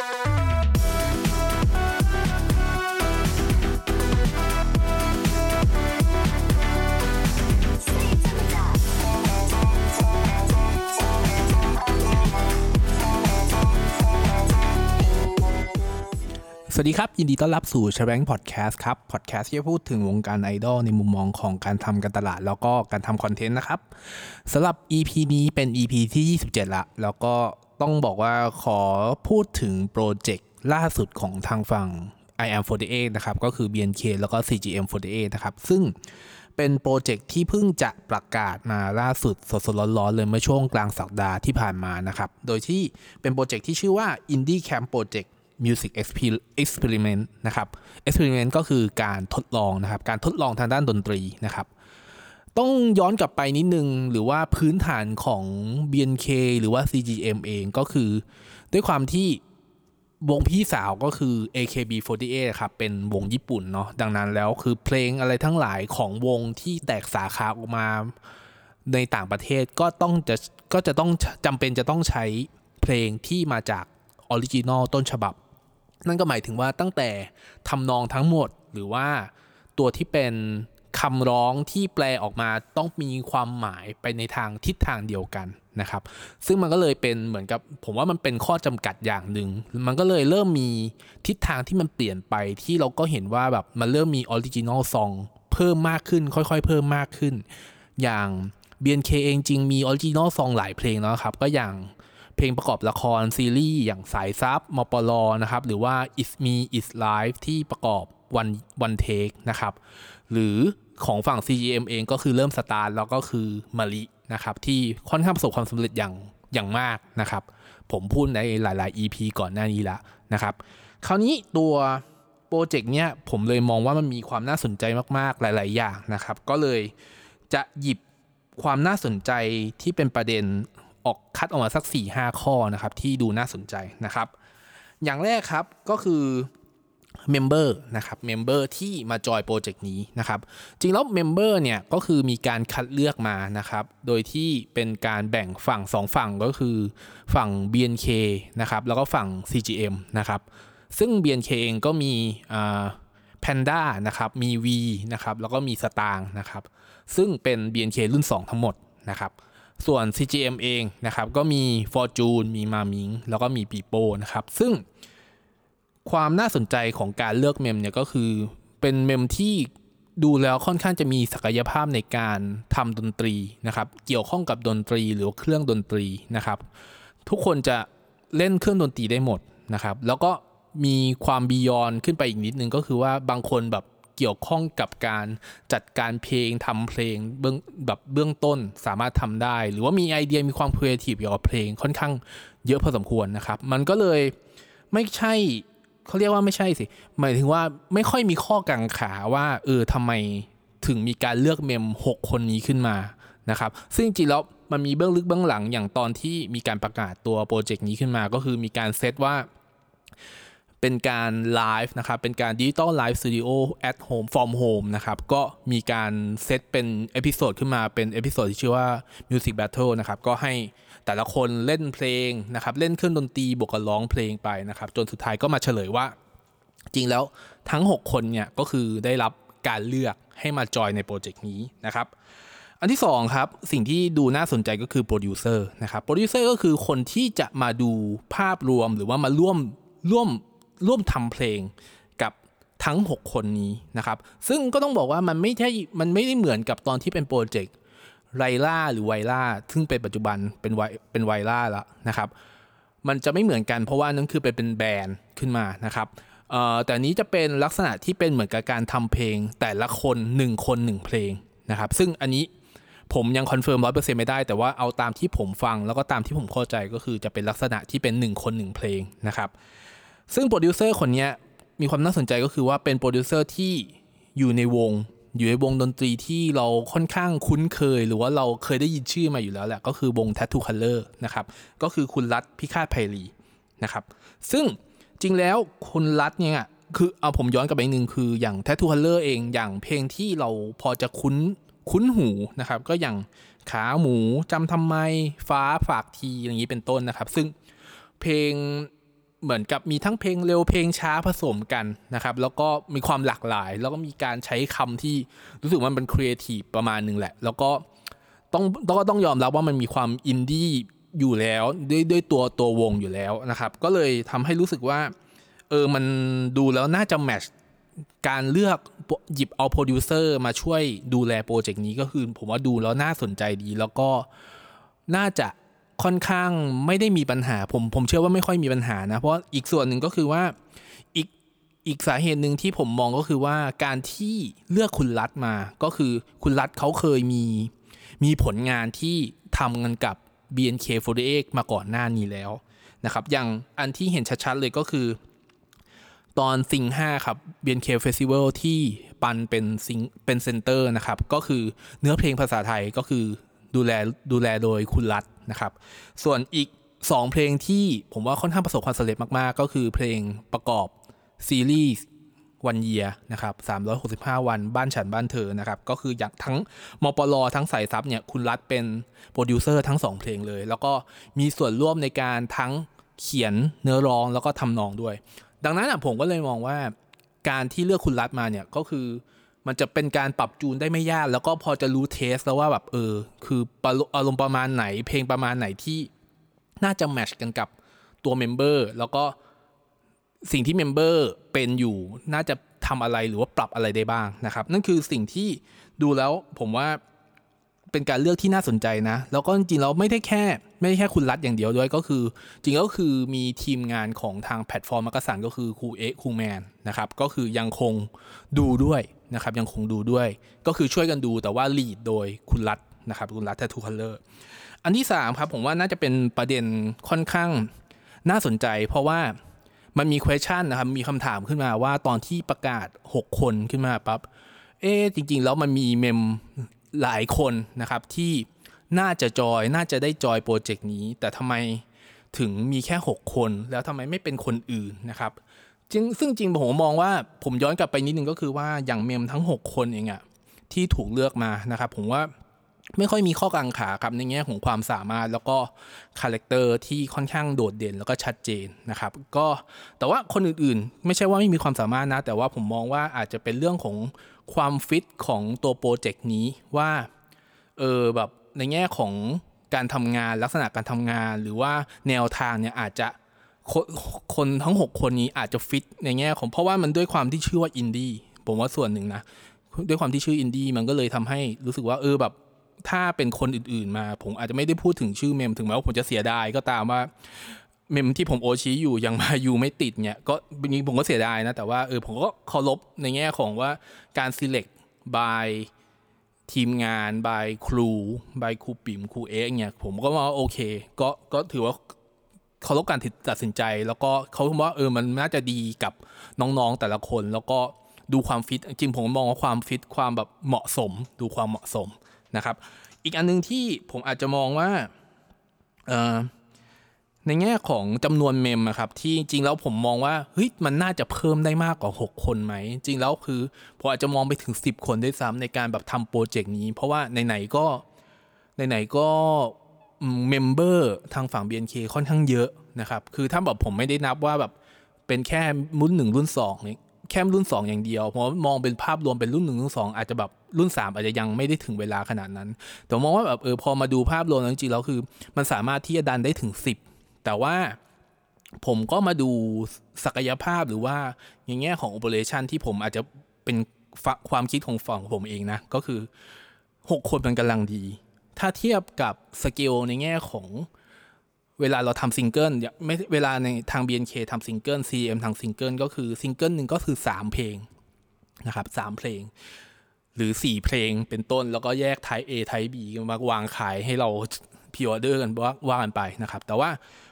สวัสดีครับ ยินดีต้อนรับสู่ c h a r a n k Podcast ครับ Podcast ที่พูดถึงวงการไอดอลในมุมมองของการทำการตลาด แล้วก็การทำคอนเทนต์นะครับสำหรับ EP นี้เป็น EP ที่ 27 ละ แล้วก็ ต้องบอกว่าขอพูดถึงโปรเจกต์ล่าสุดของทางฝั่ง IM48 นะครับ ก็คือ BNK แล้วก็ CGM 48 นะครับ ซึ่งเป็นโปรเจกต์ที่เพิ่งจะประกาศมาล่าสุดสดๆร้อนๆเลยเมื่อช่วงกลางสัปดาห์ที่ผ่านมานะครับ โดยที่เป็นโปรเจกต์ที่ชื่อว่า Indie Camp Project Music Experiment นะครับ Experiment ก็คือการทดลองนะครับ การทดลองทางด้านดนตรีนะครับ ต้องย้อนกลับไปนิดนึง หรือว่าพื้นฐานของ BNK หรือว่า CGM เองก็คือ ด้วยความที่วงพี่สาวก็คือ AKB48 ครับเป็นวงญี่ปุ่นเนาะดังนั้นแล้วคือเพลงอะไรทั้งหลายของวงที่แตกสาขาออกมาในต่างประเทศก็ต้องจะก็จะต้องจำเป็นจะต้องใช้เพลงที่มาจาก original ต้นฉบับ นั่นก็หมายถึงว่าตั้งแต่ทำนองทั้งหมดหรือว่าตัวที่เป็น คำร้องที่แปลออกมาต้องมีความหมายไปในทางทิศทางเดียวกันนะครับ ซึ่งมันก็เลยเป็นเหมือนกับผมว่ามันเป็นข้อจำกัดอย่างหนึ่ง มันก็เลยเริ่มมีทิศทางที่มันเปลี่ยนไปที่เราก็เห็นว่าแบบมันเริ่มมี original song เพิ่มมากขึ้น ค่อยๆ เพิ่มมากขึ้น อย่าง BNK เองจริงมี original song หลายเพลงแล้วครับ ก็อย่างเพลงประกอบละครซีรีส์อย่างสายซับมปลนะครับ หรือว่า It's Me It's Life ที่ประกอบ One One Take นะครับ หรือ ของฝั่ง CGM เองก็คือเริ่มสตาร์ทแล้วก็คือมารินะครับที่ค่อนข้างประสบความสำเร็จอย่างอย่างมากนะครับ ผมพูดในหลาย ๆ EP ก่อนหน้านี้แล้วนะครับ คราวนี้ตัวโปรเจกต์เนี้ยผมเลยมองว่ามันมีความน่าสนใจมาก ๆ หลาย ๆ อย่างนะครับ ก็เลยจะหยิบความน่าสนใจที่เป็นประเด็นออกคัดออกมาสัก 4-5 ข้อนะครับที่ดูน่าสนใจนะครับ อย่างแรกครับก็คือ member นะครับ member ที่มา join โปรเจกต์นี้นะครับจริงแล้ว member เนี่ยก็คือมีการคัดเลือกมานะครับโดยที่เป็นการแบ่งฝั่ง 2 ฝั่งก็คือฝั่ง BNK นะครับแล้วก็ฝั่ง CGM นะครับซึ่ง BNK เองก็มีแพนด้านะครับมี V นะครับแล้วก็มีสตางค์นะครับซึ่งเป็น BNK รุ่น 2 ทั้งหมดนะครับส่วน CGM เองนะครับก็มี Fortune มีมามิงแล้วก็มีปีโป้นะครับซึ่ง ความน่าสนใจของการเลือกเมมเนี่ยก็คือเป็นเมมที่ดูแล้วค่อนข้างจะมีศักยภาพในการทำดนตรีนะครับ เกี่ยวข้องกับดนตรีหรือเครื่องดนตรีนะครับ ทุกคนจะเล่นเครื่องดนตรีได้หมดนะครับ แล้วก็มีความบียอนขึ้นไปอีกนิดนึงก็คือว่าบางคนแบบเกี่ยวข้องกับการจัดการเพลงทำเพลงเบื้องแบบเบื้องต้นสามารถทำได้ หรือว่ามีไอเดียมีความครีเอทีฟเกี่ยวกับเพลงค่อนข้างเยอะพอสมควรนะครับ มันก็เลยไม่ใช่ เขาเรียกว่าไม่ใช่สิ หมายถึงว่าไม่ค่อยมีข้อกังขาว่าเออทำไมถึงมีการเลือกเมม 6 คนนี้ขึ้นมานะครับ ซึ่งจริงแล้วมันมีเบื้องลึกเบื้องหลังอย่างตอนที่มีการประกาศตัวโปรเจกต์นี้ขึ้นมา ก็คือมีการเซตว่าเป็นการไลฟ์นะครับ เป็นการ digital live studio at home from home นะครับ ก็มีการเซตเป็น episode ขึ้นมาเป็น episode ที่ชื่อว่า Music Battle นะครับ ก็ให้ แต่ละคนเล่นเพลงนะครับเล่นเครื่องดนตรีบวกกับร้องเพลงไปนะครับ จนสุดท้ายก็มาเฉลยว่า จริงแล้วทั้ง 6 คนเนี่ยก็คือได้รับการเลือกให้มาจอยในโปรเจกต์นี้นะครับอันที่2ครับสิ่งที่ดูน่าสนใจก็คือโปรดิวเซอร์นะครับโปรดิวเซอร์ก็คือคนที่จะมาดูภาพรวมหรือว่ามาร่วมร่วมร่วมทำเพลงกับทั้ง 6 คนนี้นะครับ ซึ่งก็ต้องบอกว่ามันไม่ใช่มันไม่ได้เหมือนกับตอนที่เป็นโปรเจกต์ ไรล่าหรือไวล่าซึ่งเป็นปัจจุบันเป็นไวเป็นไวล่าแล้วนะครับ มันจะไม่เหมือนกันเพราะว่านั่นคือเป็นเป็นแบรนด์ขึ้นมานะครับแต่นี้จะเป็นลักษณะที่เป็นเหมือนกับการทำเพลง แต่ละคน 1 คน 1 เพลงนะครับ ซึ่งอันนี้ผมยัง confirm ร้อยเปอร์เซ็นต์ไม่ได้ แต่ว่าเอาตามที่ผมฟังแล้วก็ตามที่ผมเข้าใจก็คือจะเป็นลักษณะที่เป็น 1 คน 1 เพลงนะครับ ซึ่งโปรดิวเซอร์คนนี้มีความน่าสนใจก็คือว่าเป็นโปรดิวเซอร์ที่อยู่ในวง อยู่ในวงดนตรีที่เราค่อนข้างคุ้นเคย หรือว่าเราเคยได้ยินชื่อมาอยู่แล้วแหละ ก็คือวง Tattoo Color นะครับ ก็คือคุณรัฐพิฆาตไพรีนะครับ ซึ่งจริงแล้วคุณรัฐเนี่ยคือเอาผมย้อนกลับไปนึงคืออย่าง Tattoo Color เองอย่างเพลงที่เราพอจะคุ้นคุ้นหูนะครับ ก็อย่างขาหมูจำทำไมฟ้าฝากทีอย่างนี้เป็นต้นนะครับ ซึ่งเพลง เหมือนกับมีทั้งเพลงเร็วเพลงช้าผสมกันนะครับ แล้วก็มีความหลากหลาย แล้วก็มีการใช้คำที่รู้สึกมันเป็นครีเอทีฟประมาณหนึ่งแหละ แล้วก็ต้องต้องก็ต้องยอมรับว่ามันมีความอินดี้อยู่แล้วด้วยด้วยตัวตัววงอยู่แล้วนะครับ ก็เลยทำให้รู้สึกว่าเออมันดูแล้วน่าจะ match การเลือกหยิบเอาโปรดิวเซอร์มาช่วยดูแลโปรเจกต์นี้ก็คือ ผมว่าดูแล้วน่าสนใจดี แล้วก็น่าจะ ค่อนข้างไม่ได้มีปัญหา ผมผมเชื่อว่าไม่ค่อยมีปัญหานะ เพราะอีกส่วนหนึ่งก็คือว่าอีกอีกสาเหตุหนึ่งที่ผมมองก็คือว่าการที่เลือกคุณรัฐมา ก็คือคุณรัฐเขาเคยมีมีผลงานที่ทำกันกับ BNK48 มาก่อนหน้านี้แล้วนะครับ อย่างอันที่เห็นชัดๆเลยก็คือ ตอนซิงห้าครับ BNK Festival ที่ปันเป็นซิงเป็น center นะครับ ก็คือเนื้อเพลงภาษาไทยก็คือดูแลดูแลโดยคุณรัฐ นะครับ ส่วนอีก 2 เพลงที่ผมว่าค่อนข้างประสบความสำเร็จมากๆ ก็คือเพลงประกอบซีรีส์ One Year นะครับ365 วันบ้านฉันบ้านเธอนะครับ ก็คืออย่างทั้งมปลทั้งสายซับเนี่ยคุณรัฐเป็นโปรดิวเซอร์ทั้ง 2 เพลงเลย แล้วก็มีส่วนร่วมในการทั้งเขียนเนื้อร้องแล้วก็ทำนองด้วย ดังนั้นผมก็เลยมองว่าการที่เลือกคุณรัฐมาเนี่ยก็คือ มันจะเป็นการปรับจูนได้ไม่ยาก แล้วก็พอจะรู้ taste แล้วว่าแบบเออ คืออารมณ์ประมาณไหน เพลงประมาณไหนที่น่าจะ match กันกับตัว member แล้วก็สิ่งที่ member เป็นอยู่น่าจะทำอะไรหรือว่าปรับอะไรได้บ้างนะครับ นั่นคือสิ่งที่ดูแล้วผมว่าเป็นการเลือกที่น่าสนใจนะ แล้วก็จริงๆแล้วไม่ได้แค่ ไม่ได้แค่คุณรัฐอย่างเดียวด้วยก็คือ จริงก็คือมีทีมงานของทางแพลตฟอร์มมักกะสันก็คือครูเอ็กครูแมนนะครับ ก็คือยังคงดูด้วย นะครับยังคงดูด้วย ก็คือช่วยกันดูแต่ว่า lead โดยคุณรัฐนะครับคุณรัฐ Tattoo Colour อันที่3ครับผมว่าน่าจะเป็นประเด็นค่อนข้างน่าสนใจ เพราะว่ามันมี question นะครับมีคำถามขึ้นมาว่าตอนที่ประกาศ 6 คนขึ้นมาปั๊บเอ๊จริง ๆ แล้วมันมีเมมหลายคนนะครับที่น่าจะจอยน่าจะได้จอยโปรเจกต์นี้ แต่ทำไมถึงมีแค่ 6 คน แล้วทำไมไม่เป็นคนอื่นนะครับ จริงซึ่งจริงผมมองว่าผมย้อนกลับไปนิดนึงก็คือว่าอย่างเมมทั้ง 6 คนเองอะที่ถูกเลือกมานะครับผมว่าไม่ค่อยมีข้อกังขาครับในแง่ของความสามารถแล้วก็ character ที่ค่อนข้างโดดเด่นแล้วก็ชัดเจนนะครับก็แต่ว่าคนอื่นๆ ไม่ใช่ว่าไม่มีความสามารถนะ แต่ว่าผมมองว่าอาจจะเป็นเรื่องของความฟิตของตัวโปรเจกต์นี้ว่าเออแบบในแง่ของการทำงานลักษณะการทำงานหรือว่าแนวทางเนี่ยอาจจะ คนทั้ง 6 คนนี้อาจจะฟิตในแง่ของเพราะว่ามันด้วยความที่ชื่อว่าอินดี้ผมว่าส่วนหนึ่งนะด้วยความที่ชื่ออินดี้มันก็เลยทำให้รู้สึกว่าเออแบบถ้าเป็นคนอื่นๆมา ผมอาจจะไม่ได้พูดถึงชื่อเมมถึงแม้ว่าผมจะเสียดายก็ตามว่าเมมที่ผมโอชิอยู่ยังมาอยู่ไม่ติดเนี่ยก็นี้ผมก็เสียดายนะแต่ว่าเออผมก็เคารพในแง่ของว่าการ select by ทีมงาน by ครูบายครูปิ่มครูเอ็กเนี่ยผมก็ว่าโอเค ก็ก็ถือว่า เคารพการตัดสินใจ แล้วก็เขาคิดว่าเออมันน่าจะดีกับน้องๆแต่ละคน แล้วก็ดูความฟิตจริงผมมองว่าความฟิตความแบบเหมาะสม ดูความเหมาะสมนะครับ อีกอันนึงที่ผมอาจจะมองว่าในแง่ของจำนวนเมมครับที่จริงแล้วผมมองว่าเฮ้ยมันน่าจะเพิ่มได้มากกว่า 6 คนไหม จริงแล้วคือผมอาจจะมองไปถึง 10 คนด้วยซ้ำในการแบบทำโปรเจกต์นี้ เพราะว่าไหนๆก็ไหนๆก็ member ทางฝั่ง BNK ค่อนข้างเยอะนะครับ คือถ้าแบบผมไม่ได้นับว่าแบบเป็นแค่รุ่นหนึ่งรุ่นสองนี่แค่รุ่น 2 อย่างเดียว เพราะมองเป็นภาพรวมเป็นรุ่นหนึ่งรุ่นสองอาจจะแบบรุ่น 3 อาจจะยังไม่ได้ถึงเวลาขนาดนั้น แต่มองว่าแบบเออพอมาดูภาพรวมจริงๆแล้วคือ มันสามารถที่จะดันได้ถึง 10 แต่ว่าผมก็มาดูศักยภาพหรือว่าอย่างแง่ของ operation ที่ผมอาจจะเป็นความคิดของฝั่งผมเองนะ ก็คือ 6 คนมันกำลังดี ถ้าเทียบกับสเกลในแง่ของเวลาเราทำซิงเกิลไม่เวลาในทาง BNK ทำซิงเกิล CM ทางซิงเกิลก็คือซิงเกิลหนึ่งก็คือ 3 เพลงนะครับสามเพลง หรือ 4 เพลงเป็นต้นแล้วก็แยกไทป์ A ไทป์ B มาวางขายให้เราพิออเดอร์กันว่าว่ากันไปนะครับ แต่ว่า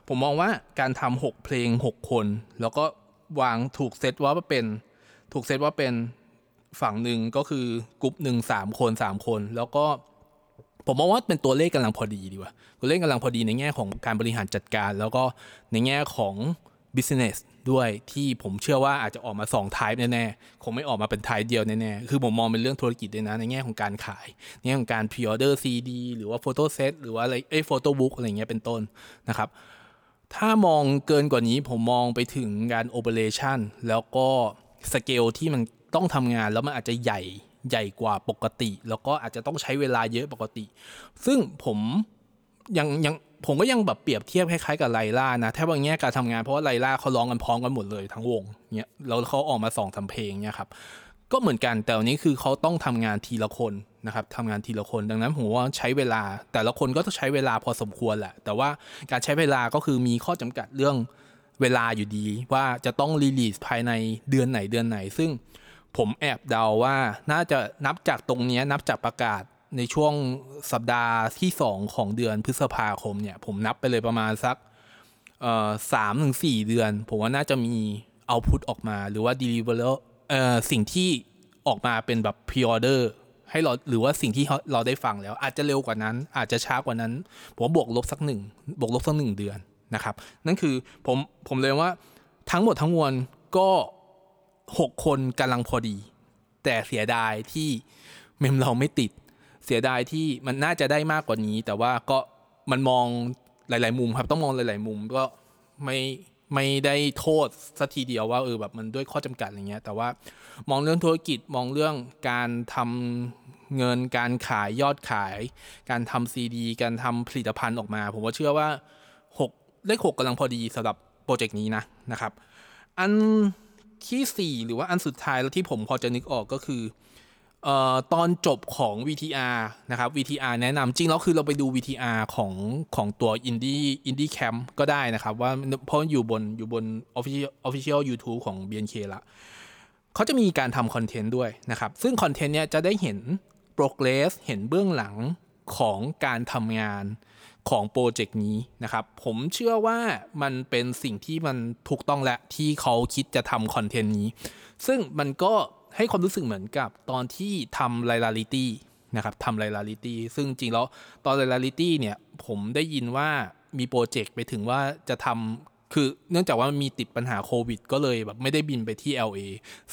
ผมมองว่าการทำ6เพลง 6 คน แล้วก็วางถูกเซตว่าเป็นถูกเซตว่าเป็นฝั่งหนึ่งก็คือกลุ่มหนึ่งสามคนสามคน แล้วก็ ผมมองว่าเป็นตัวเลขกำลังพอดีดีกว่าตัวเลขกำลังพอดีในแง่ของการบริหารจัดการ แล้วก็ในแง่ของ business ด้วยที่ผมเชื่อว่าอาจจะออกมา2 type แน่ๆ คงไม่ออกมาเป็น type เดียวแน่ๆ คือผมมองเป็นเรื่องธุรกิจด้วยนะ ในแง่ของการขาย ในแง่ของการ pre order CD หรือว่า photo set หรือว่าอะไรเอ้ photo book อะไรเงี้ยเป็นต้นนะครับ ถ้ามองเกินกว่านี้ผมมองไปถึงงานโอเปอเรชันแล้วก็สเกลที่มันต้องทำงานแล้วมันอาจจะใหญ่ ใหญ่กว่าปกติ แล้วก็อาจจะต้องใช้เวลาเยอะปกติ ซึ่งผมยังยังผมก็ยังแบบเปรียบเทียบคล้ายๆกับไลล่านะถ้าบางแง่การทำงานเพราะว่าไลล่าเขาร้องกันพร้อมกันหมดเลยทั้งวงเนี่ยแล้วเขาออกมาสองสาเพลงเนี่ยครับก็เหมือนกันแต่วันนี้คือเขาต้องทำงานทีละคนนะครับทำงานทีละคนดังนั้นผมว่าใช้เวลา แต่ละคนก็ต้องใช้เวลาพอสมควรแหละ แต่ว่าการใช้เวลาก็คือมีข้อจำกัดเรื่องเวลาอยู่ดีว่าจะต้องรีลีสภายในเดือนไหนเดือนไหน ซึ่ง ผมแอบเดาว่าน่าจะนับจากตรงนี้นับจากประกาศในช่วงสัปดาห์ที่2ของเดือนพฤษภาคมเนี่ย ผมนับไปเลยประมาณสักสามถึงสี่เดือน ผมว่าน่าจะมีเอาพุตออกมา หรือว่า deliver เอ่อสิ่งที่ออกมาเป็นแบบ pre order ให้เราหรือว่าสิ่งที่เราได้ฟังแล้ว อาจจะเร็วกว่านั้น อาจจะช้ากว่านั้น ผมบวกลบสักหนึ่งบวกลบสักหนึ่งเดือนนะครับ นั่นคือผมผมเลยว่าทั้งหมดทั้งมวลก็ หกคนกำลังพอดี แต่เสียดายที่เมมเราไม่ติด เสียดายที่มันน่าจะได้มากกว่านี้ แต่ว่าก็มันมองหลาย ๆ มุมครับ ต้องมองหลาย ๆ มุมก็ไม่ไม่ได้โทษสัทีเดียวว่าเออแบบมันด้วยข้อจำกัดอะไรเงี้ย แต่ว่ามองเรื่องธุรกิจมองเรื่องการทำเงินการขายยอดขาย การทำซีดี การทำผลิตภัณฑ์ออกมา ผมว่าเชื่อว่า6เลขหกกำลังพอดีสำหรับโปรเจกต์นี้นะนะครับ อัน ที่ 4 หรือว่าอันสุดท้ายแล้วที่ผมพอจะนึกออกก็คือออตอนจบของ VTR นะครับ VTR แนะนำจริงแล้วคือเราไปดู VTR ของของตัว Indie Indie Camp ก็ได้นะครับ ว่าเพราะอยู่บนอยู่บน Official Official YouTube ของ BNK ละเขาจะมีการทำคอนเทนต์ด้วยนะครับ ซึ่งคอนเทนต์เนี้ยจะได้เห็น progress เห็นเบื้องหลังของการทำงาน ของโปรเจกต์นี้นะครับ ผมเชื่อว่ามันเป็นสิ่งที่มันถูกต้องและที่เขาคิดจะทำคอนเทนต์นี้ ซึ่งมันก็ให้ความรู้สึกเหมือนกับตอนที่ทำ LYRA reality นะครับทำ LYRA reality ซึ่งจริงแล้วตอน LYRA reality เนี่ยผมได้ยินว่ามีโปรเจกต์ไปถึงว่าจะทำคือเนื่องจากว่ามีติดปัญหาโควิด ก็เลยแบบไม่ได้บินไปที่ LA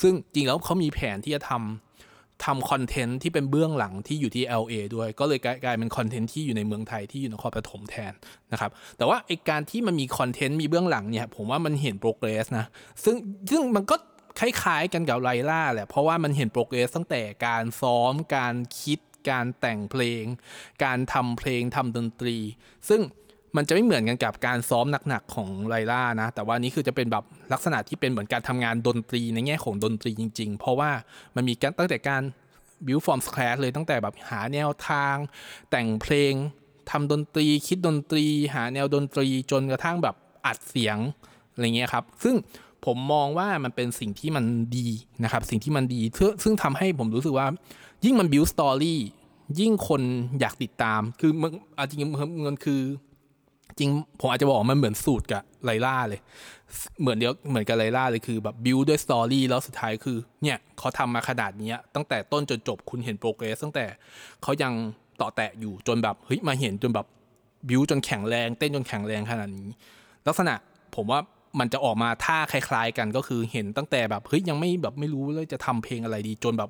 ซึ่งจริงแล้วเขามีแผนที่จะทำ ทำคอนเทนต์ที่เป็นเบื้องหลังที่อยู่ที่ LA ด้วย ก็เลยกลายเป็นคอนเทนต์ที่อยู่ในเมืองไทยที่อยู่นครปฐมแทนนะครับ แต่ว่าไอ้การที่มันมีคอนเทนต์มีเบื้องหลังเนี่ยผมว่ามันเห็น progress นะซึ่งซึ่งมันก็คล้ายๆกันกับ LYRA แหละ เพราะว่ามันเห็น progress ตั้งแต่การซ้อมการคิด การแต่งเพลง การทำเพลงทำดนตรี ซึ่ง มันจะไม่เหมือนกันกับการซ้อมหนักๆของ LYRA นะ แต่ว่านี้คือจะเป็นแบบลักษณะที่เป็นเหมือนการทำงานดนตรีในแง่ของดนตรีจริง ๆ เพราะว่ามันมีการตั้งแต่การ build from scratch เลยตั้งแต่แบบหาแนวทาง แต่งเพลงทำดนตรีคิดดนตรี หาแนวดนตรีจนกระทั่งแบบอัดเสียงอะไรเงี้ยครับ ซึ่งผมมองว่ามันเป็นสิ่งที่มันดีนะครับ สิ่งที่มันดีซึ่งทำให้ผมรู้สึกว่า ยิ่งมัน build story ยิ่งคนอยากติดตาม คือมันจริงๆมันคือ จริงผมอาจจะบอกมันเหมือนสูตรกับ LYRA เลย เหมือนเดียวเหมือนกับ LYRA เลยคือแบบ build ด้วย story แล้วสุดท้ายคือ เนี่ยเขาทำมาขนาดนี้ตั้งแต่ต้นจนจบคุณเห็น progress ตั้งแต่เขายังเตาะแตะอยู่จนแบบเฮ้ยมาเห็นจนแบบบิวจนแข็งแรงเต้นจนแข็งแรงขนาดนี้ ลักษณะผมว่ามันจะออกมาท่าคล้ายๆกันก็คือเห็นตั้งแต่แบบเฮ้ยยังไม่แบบไม่รู้เลยจะทำเพลงอะไรดีจนแบบ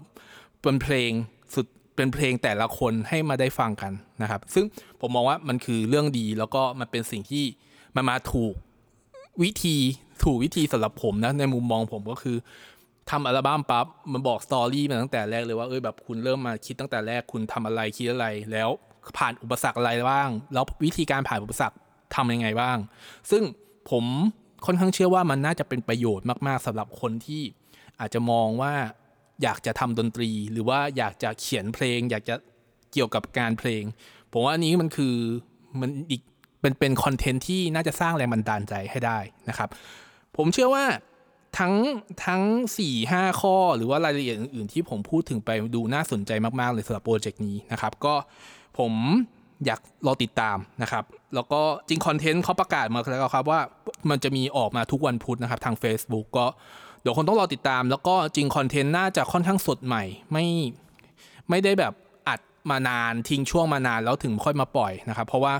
เป็นเพลงสุด เป็นเพลงแต่ละคนให้มาได้ฟังกันนะครับ ซึ่งผมมองว่ามันคือเรื่องดีแล้วก็มันเป็นสิ่งที่มันมาถูกวิธีถูกวิธีสำหรับผมนะในมุมมองผมก็คือทำอัลบั้มปั๊บมันบอกสตอรี่มาตั้งแต่แรกเลยว่าเอ้ยแบบคุณเริ่มมาคิดตั้งแต่แรกคุณทำอะไรคิดอะไร แล้วผ่านอุปสรรคอะไรบ้าง แล้ววิธีการผ่านอุปสรรคทำยังไงบ้าง ซึ่งผมค่อนข้างเชื่อว่ามันน่าจะเป็นประโยชน์มาก ๆสำหรับคนที่อาจจะมองว่า อยากจะทำดนตรี หรือว่าอยากจะเขียนเพลง อยากจะเกี่ยวกับการเพลง ผมว่าอันนี้มันคือมันอีกเป็นเป็นคอนเทนต์ที่น่าจะสร้างแรงบันดาลใจให้ได้นะครับ ผมเชื่อว่าทั้งทั้ง 4 5 ข้อหรือว่ารายละเอียดอื่นๆ ที่ผมพูดถึงไปดูน่าสนใจมาก ๆ เลยสำหรับโปรเจกต์นี้นะครับ ก็ผมอยากรอติดตามนะครับ แล้วก็จริงคอนเทนต์เขาประกาศมาแล้วครับว่ามันจะมีออกมาทุกวันพุธนะครับ ทาง Facebook ก็ เดี๋ยวคนต้องรอติดตาม แล้วก็จริงคอนเทนต์น่าจะค่อนข้างสดใหม่ ไม่ไม่ได้แบบอัดมานานทิ้งช่วงมานานแล้วถึงค่อยมาปล่อยนะครับเพราะว่า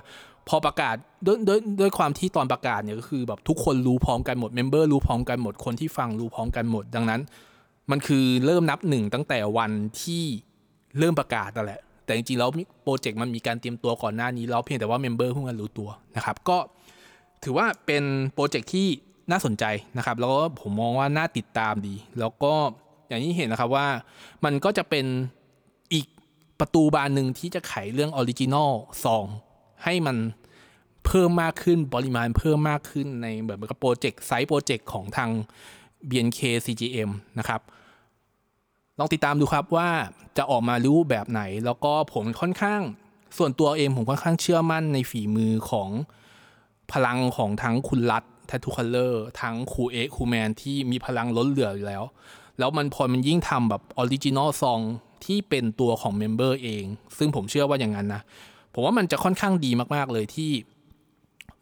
พอประกาศด้วยด้วยด้วยความที่ตอนประกาศเนี่ยก็คือแบบทุกคนรู้พร้อมกันหมด member รู้พร้อมกันหมดคนที่ฟังรู้พร้อมกันหมดดังนั้น มันคือเริ่มนับหนึ่งตั้งแต่วันที่เริ่มประกาศนั่นแหละ แต่จริงๆแล้วโปรเจกต์มันมีการเตรียมตัวก่อนหน้านี้แล้วเพียงแต่ว่า member เพิ่งมารู้ตัวนะครับก็ถือว่าเป็นโปรเจกต์ที่ น่าสนใจนะครับ แล้วก็ผมมองว่าน่าติดตามดี แล้วก็อย่างที่เห็นนะครับว่ามันก็จะเป็นอีกประตูบานหนึ่งที่จะไขเรื่อง original song ให้มันเพิ่มมากขึ้นปริมาณเพิ่มมากขึ้นในแบบกับโปรเจกต์ side project ของทาง BNK CGM นะครับลองติดตามดูครับว่าจะออกมารูปแบบไหน แล้วก็ผมค่อนข้างส่วนตัวเองผมค่อนข้างเชื่อมั่นในฝีมือของพลังของทั้งคุณรัฐ Tattoo Colour ทั้งครูเอ็กครูแมนที่มีพลังล้นเหลืออยู่แล้ว แล้วมันพอมันยิ่งทำแบบ original song ที่เป็นตัวของ member เอง ซึ่งผมเชื่อว่าอย่างนั้นนะ ผมว่ามันจะค่อนข้างดีมากๆเลยที่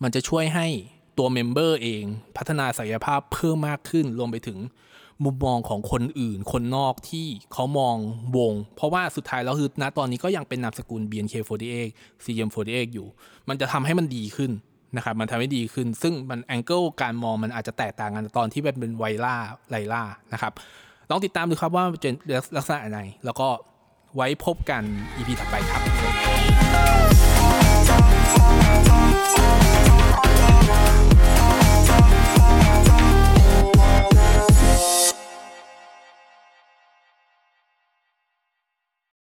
มันจะช่วยให้ตัว member เองพัฒนาศักยภาพเพิ่มมากขึ้นรวมไปถึงมุมมองของคนอื่น คนนอกที่เขามองวง เพราะว่าสุดท้ายแล้วคือณตอนนี้ก็ยังเป็นนามสกุล BNK48 CM48 อยู่ มันจะทำให้มันดีขึ้น นะครับมันทำให้ดีขึ้น ซึ่งมันแองเกิลการมองมันอาจจะแตกต่างกันตอนที่เป็นเป็นไวล่าไลล่านะครับลองติดตามดูครับว่าจะลักษณะไหน แล้วก็ไว้พบกัน EP ถัดไปครับ